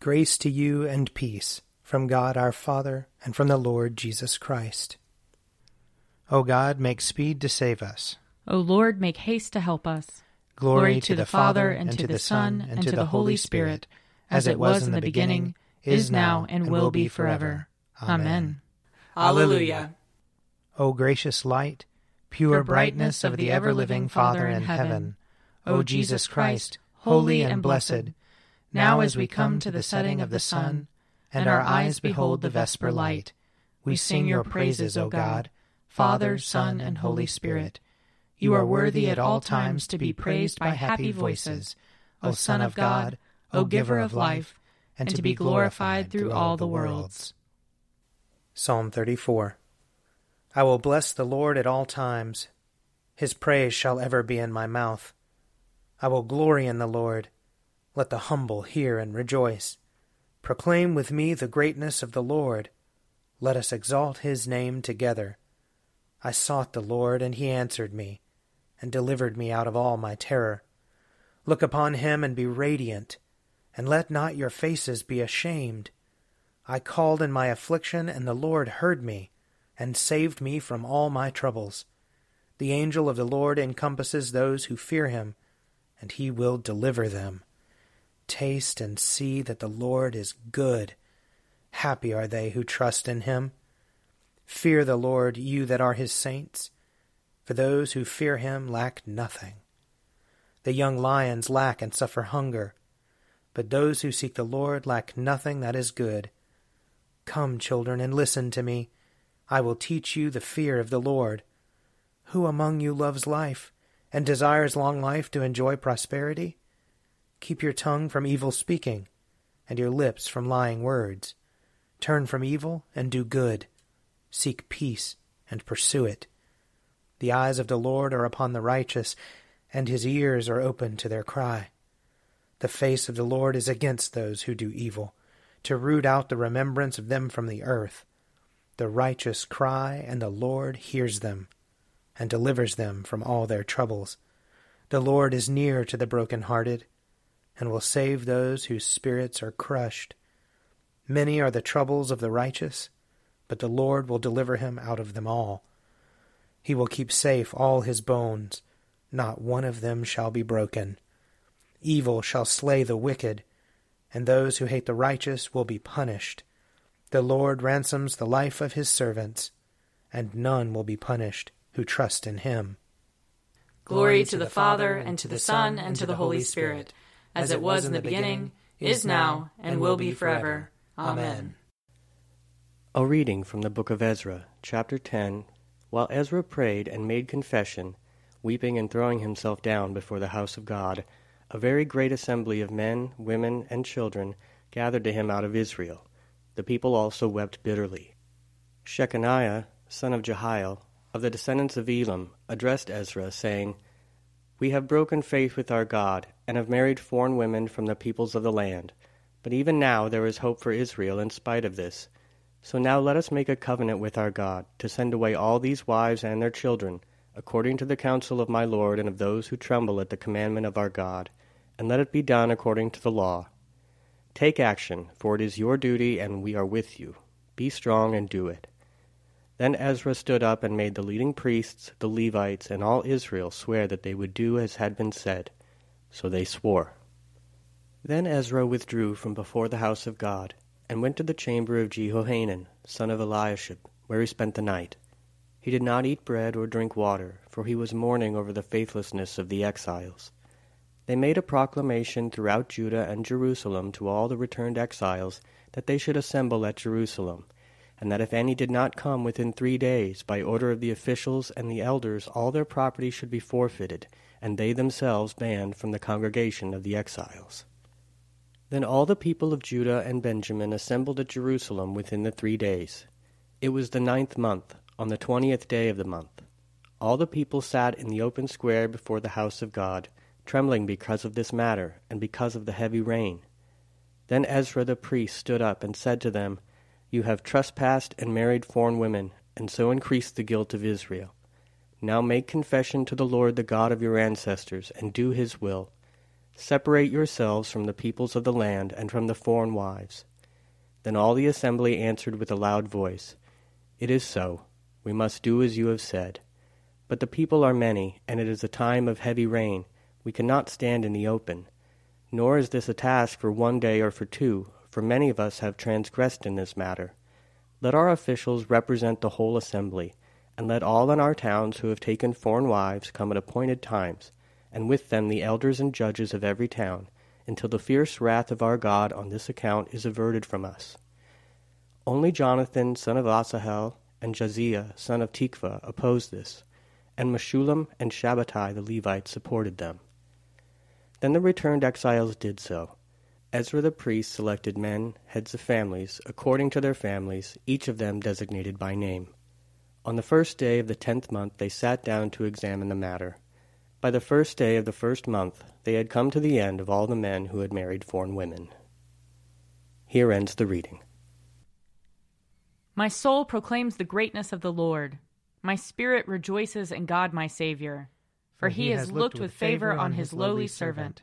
Grace to you and peace from God our Father and from the Lord Jesus Christ. O God, make speed to save us. O Lord, make haste to help us. Glory, Glory to, to the, the Father, and to the Son, and to the Holy Spirit, as it was in the beginning, is now, and will be forever. Amen. Alleluia. O gracious light, pure brightness of the ever living Father in heaven, O Jesus Christ, holy and blessed, now, as we come to the setting of the sun, and our eyes behold the vesper light, we sing your praises, O God, Father, Son, and Holy Spirit. You are worthy at all times to be praised by happy voices, O Son of God, O Giver of life, and to be glorified through all the worlds. Psalm 34 I will bless the Lord at all times. His praise shall ever be in my mouth. I will glory in the Lord. Let the humble hear and rejoice. Proclaim with me the greatness of the Lord. Let us exalt his name together. I sought the Lord, and he answered me, and delivered me out of all my terror. Look upon him and be radiant, and let not your faces be ashamed. I called in my affliction, and the Lord heard me, and saved me from all my troubles. The angel of the Lord encompasses those who fear him, and he will deliver them. Taste and see that the Lord is good. Happy are they who trust in him. Fear the Lord, you that are his saints, for those who fear him lack nothing. The young lions lack and suffer hunger, but those who seek the Lord lack nothing that is good. Come, children, and listen to me. I will teach you the fear of the Lord. Who among you loves life, and desires long life to enjoy prosperity? Keep your tongue from evil speaking, and your lips from lying words. Turn from evil and do good. Seek peace and pursue it. The eyes of the Lord are upon the righteous, and his ears are open to their cry. The face of the Lord is against those who do evil, to root out the remembrance of them from the earth. The righteous cry, and the Lord hears them, and delivers them from all their troubles. The Lord is near to the broken-hearted and will save those whose spirits are crushed. Many are the troubles of the righteous, but the Lord will deliver him out of them all. He will keep safe all his bones, not one of them shall be broken. Evil shall slay the wicked, and those who hate the righteous will be punished. The Lord ransoms the life of his servants, and none will be punished who trust in him. Glory to the Father, and to the Son, and to the Holy Spirit as it was in the beginning, is now, and will be forever. Amen. A reading from the book of Ezra, chapter 10. While Ezra prayed and made confession, weeping and throwing himself down before the house of God, a very great assembly of men, women, and children gathered to him out of Israel. The people also wept bitterly. Shechaniah, son of Jehiel, of the descendants of Elam, addressed Ezra, saying, We have broken faith with our God and have married foreign women from the peoples of the land. But even now there is hope for Israel in spite of this. So now let us make a covenant with our God, to send away all these wives and their children, according to the counsel of my Lord and of those who tremble at the commandment of our God, and let it be done according to the law. Take action, for it is your duty, and we are with you. Be strong and do it. Then Ezra stood up and made the leading priests, the Levites, and all Israel swear that they would do as had been said. So they swore. Then Ezra withdrew from before the house of God, and went to the chamber of Jehohanan, son of Eliashib, where he spent the night. He did not eat bread or drink water, for he was mourning over the faithlessness of the exiles. They made a proclamation throughout Judah and Jerusalem to all the returned exiles that they should assemble at Jerusalem, and that if any did not come within three days, by order of the officials and the elders, all their property should be forfeited, and they themselves banned from the congregation of the exiles. Then all the people of Judah and Benjamin assembled at Jerusalem within the three days. It was the ninth month, on the twentieth day of the month. All the people sat in the open square before the house of God, trembling because of this matter, and because of the heavy rain. Then Ezra the priest stood up and said to them, You have trespassed and married foreign women, and so increased the guilt of Israel. Now make confession to the Lord the God of your ancestors, and do his will. Separate yourselves from the peoples of the land and from the foreign wives. Then all the assembly answered with a loud voice, It is so. We must do as you have said. But the people are many, and it is a time of heavy rain. We cannot stand in the open. Nor is this a task for one day or for two, for many of us have transgressed in this matter. Let our officials represent the whole assembly, and let all in our towns who have taken foreign wives come at appointed times and with them the elders and judges of every town, until the fierce wrath of our God on this account is averted from us. Only Jonathan, son of Asahel, and Jahzeiah, son of Tikvah, opposed this, and Meshullam and Shabbatai the Levites supported them. Then the returned exiles did so. Ezra the priest selected men, heads of families, according to their families, each of them designated by name. On the first day of the tenth month they sat down to examine the matter. By the first day of the first month, they had come to the end of all the men who had married foreign women. Here ends the reading. My soul proclaims the greatness of the Lord. My spirit rejoices in God my Savior, for he has looked with favor on his lowly servant.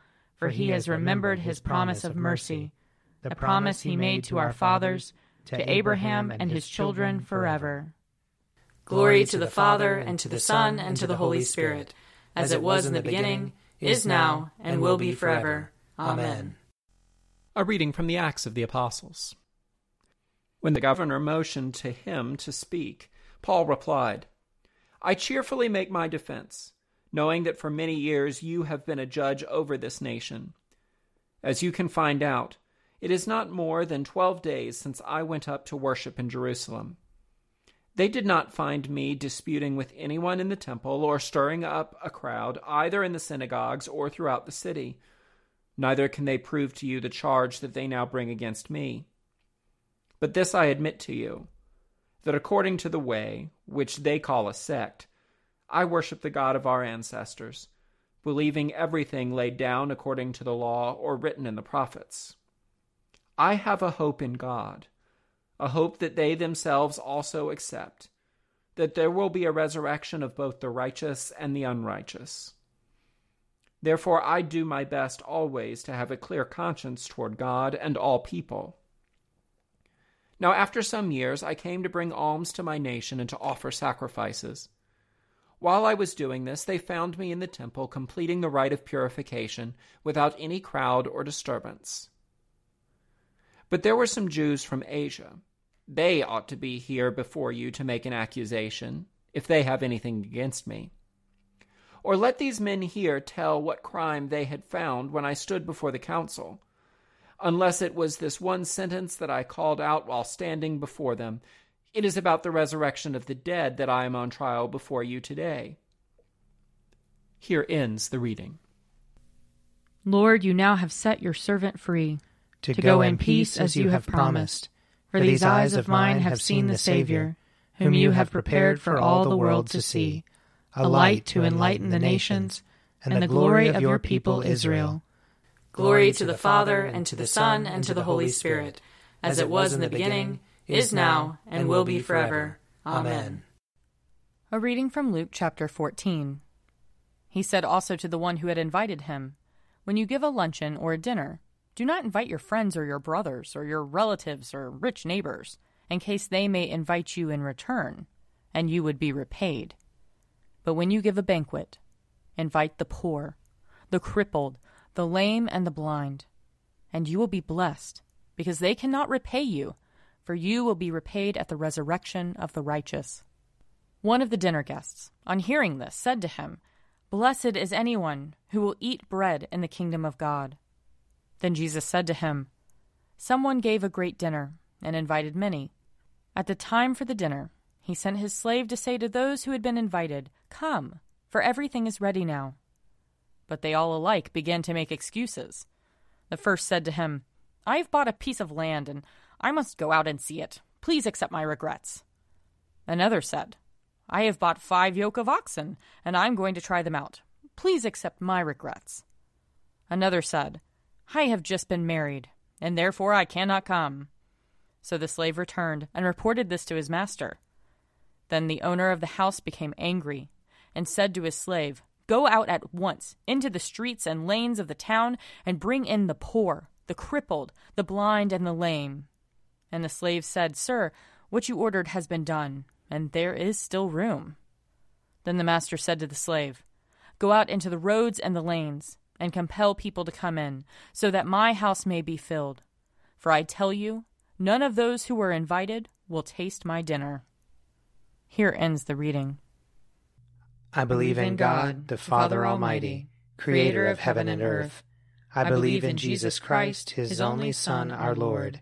for he has remembered his promise of mercy, the promise he made to our fathers, to Abraham and his children forever. Glory to the Father, and to the Son, and to the Holy Spirit as it was in the beginning, is now, and will be forever. Amen. A reading from the Acts of the Apostles. When the governor motioned to him to speak, Paul replied, I cheerfully make my defense, knowing that for many years you have been a judge over this nation. As you can find out, it is not more than twelve days since I went up to worship in Jerusalem. They did not find me disputing with anyone in the temple or stirring up a crowd, either in the synagogues or throughout the city. Neither can they prove to you the charge that they now bring against me. But this I admit to you that according to the way, which they call a sect, I worship the God of our ancestors, believing everything laid down according to the law or written in the prophets. I have a hope in God a hope that they themselves also accept, that there will be a resurrection of both the righteous and the unrighteous. Therefore, I do my best always to have a clear conscience toward God and all people. Now, after some years, I came to bring alms to my nation and to offer sacrifices. While I was doing this, they found me in the temple completing the rite of purification without any crowd or disturbance. But there were some Jews from Asia they ought to be here before you to make an accusation, if they have anything against me. Or let these men here tell what crime they had found when I stood before the council, unless it was this one sentence that I called out while standing before them. It is about the resurrection of the dead that I am on trial before you today. Here ends the reading. Lord, you now have set your servant free to, to go in peace as you have promised. For these eyes of mine have seen the Savior, whom you have prepared for all the world to see, a light to enlighten the nations, and the glory of your people Israel. Glory to the Father, and to the Son, and to the Holy Spirit, as it was in the beginning, is now, and will be forever. Amen. A reading from Luke chapter 14. He said also to the one who had invited him, When you give a luncheon or a dinner, do not invite your friends or your brothers or your relatives or rich neighbors, in case they may invite you in return, and you would be repaid. But when you give a banquet, invite the poor, the crippled, the lame, and the blind, and you will be blessed, because they cannot repay you, for you will be repaid at the resurrection of the righteous. One of the dinner guests, on hearing this, said to him, Blessed is anyone who will eat bread in the kingdom of God. Then Jesus said to him, Someone gave a great dinner and invited many. At the time for the dinner, he sent his slave to say to those who had been invited, Come, for everything is ready now. But they all alike began to make excuses. The first said to him, I have bought a piece of land, and I must go out and see it. Please accept my regrets. Another said, I have bought five yoke of oxen, and I am going to try them out. Please accept my regrets. Another said, I have just been married, and therefore I cannot come. So the slave returned and reported this to his master. Then the owner of the house became angry and said to his slave, Go out at once into the streets and lanes of the town and bring in the poor, the crippled, the blind, and the lame. And the slave said, Sir, what you ordered has been done, and there is still room. Then the master said to the slave, Go out into the roads and the lanes, and compel people to come in, so that my house may be filled. For I tell you, none of those who were invited will taste my dinner. Here ends the reading. I believe in God, the Father Almighty, creator of heaven and earth. I believe in Jesus Christ, his only Son, our Lord.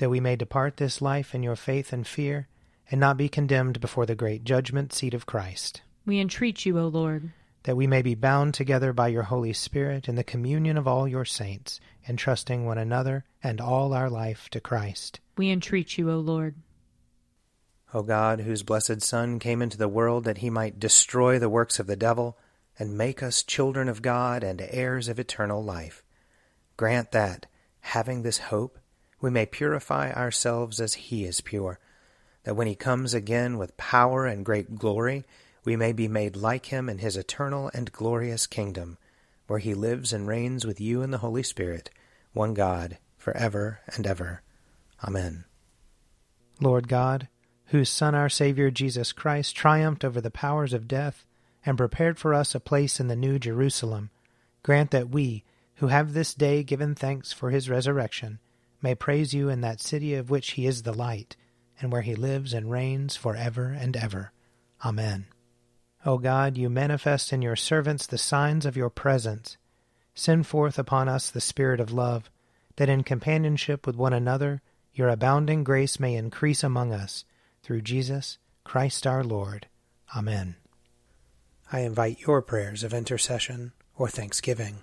That we may depart this life in your faith and fear, and not be condemned before the great judgment seat of Christ. We entreat you, O Lord. That we may be bound together by your Holy Spirit in the communion of all your saints, entrusting one another and all our life to Christ. We entreat you, O Lord. O God, whose blessed Son came into the world that he might destroy the works of the devil, and make us children of God and heirs of eternal life. Grant that, having this hope, we may purify ourselves as He is pure, that when He comes again with power and great glory, we may be made like Him in His eternal and glorious kingdom, where He lives and reigns with you in the Holy Spirit, one God, for ever and ever. Amen. Lord God, whose Son, our Saviour Jesus Christ, triumphed over the powers of death, and prepared for us a place in the New Jerusalem, grant that we, who have this day given thanks for his resurrection, may praise you in that city of which he is the light, and where he lives and reigns for ever and ever. Amen. O God, you manifest in your servants the signs of your presence. Send forth upon us the Spirit of love, that in companionship with one another your abounding grace may increase among us, through Jesus Christ our Lord. Amen. I invite your prayers of intercession or thanksgiving.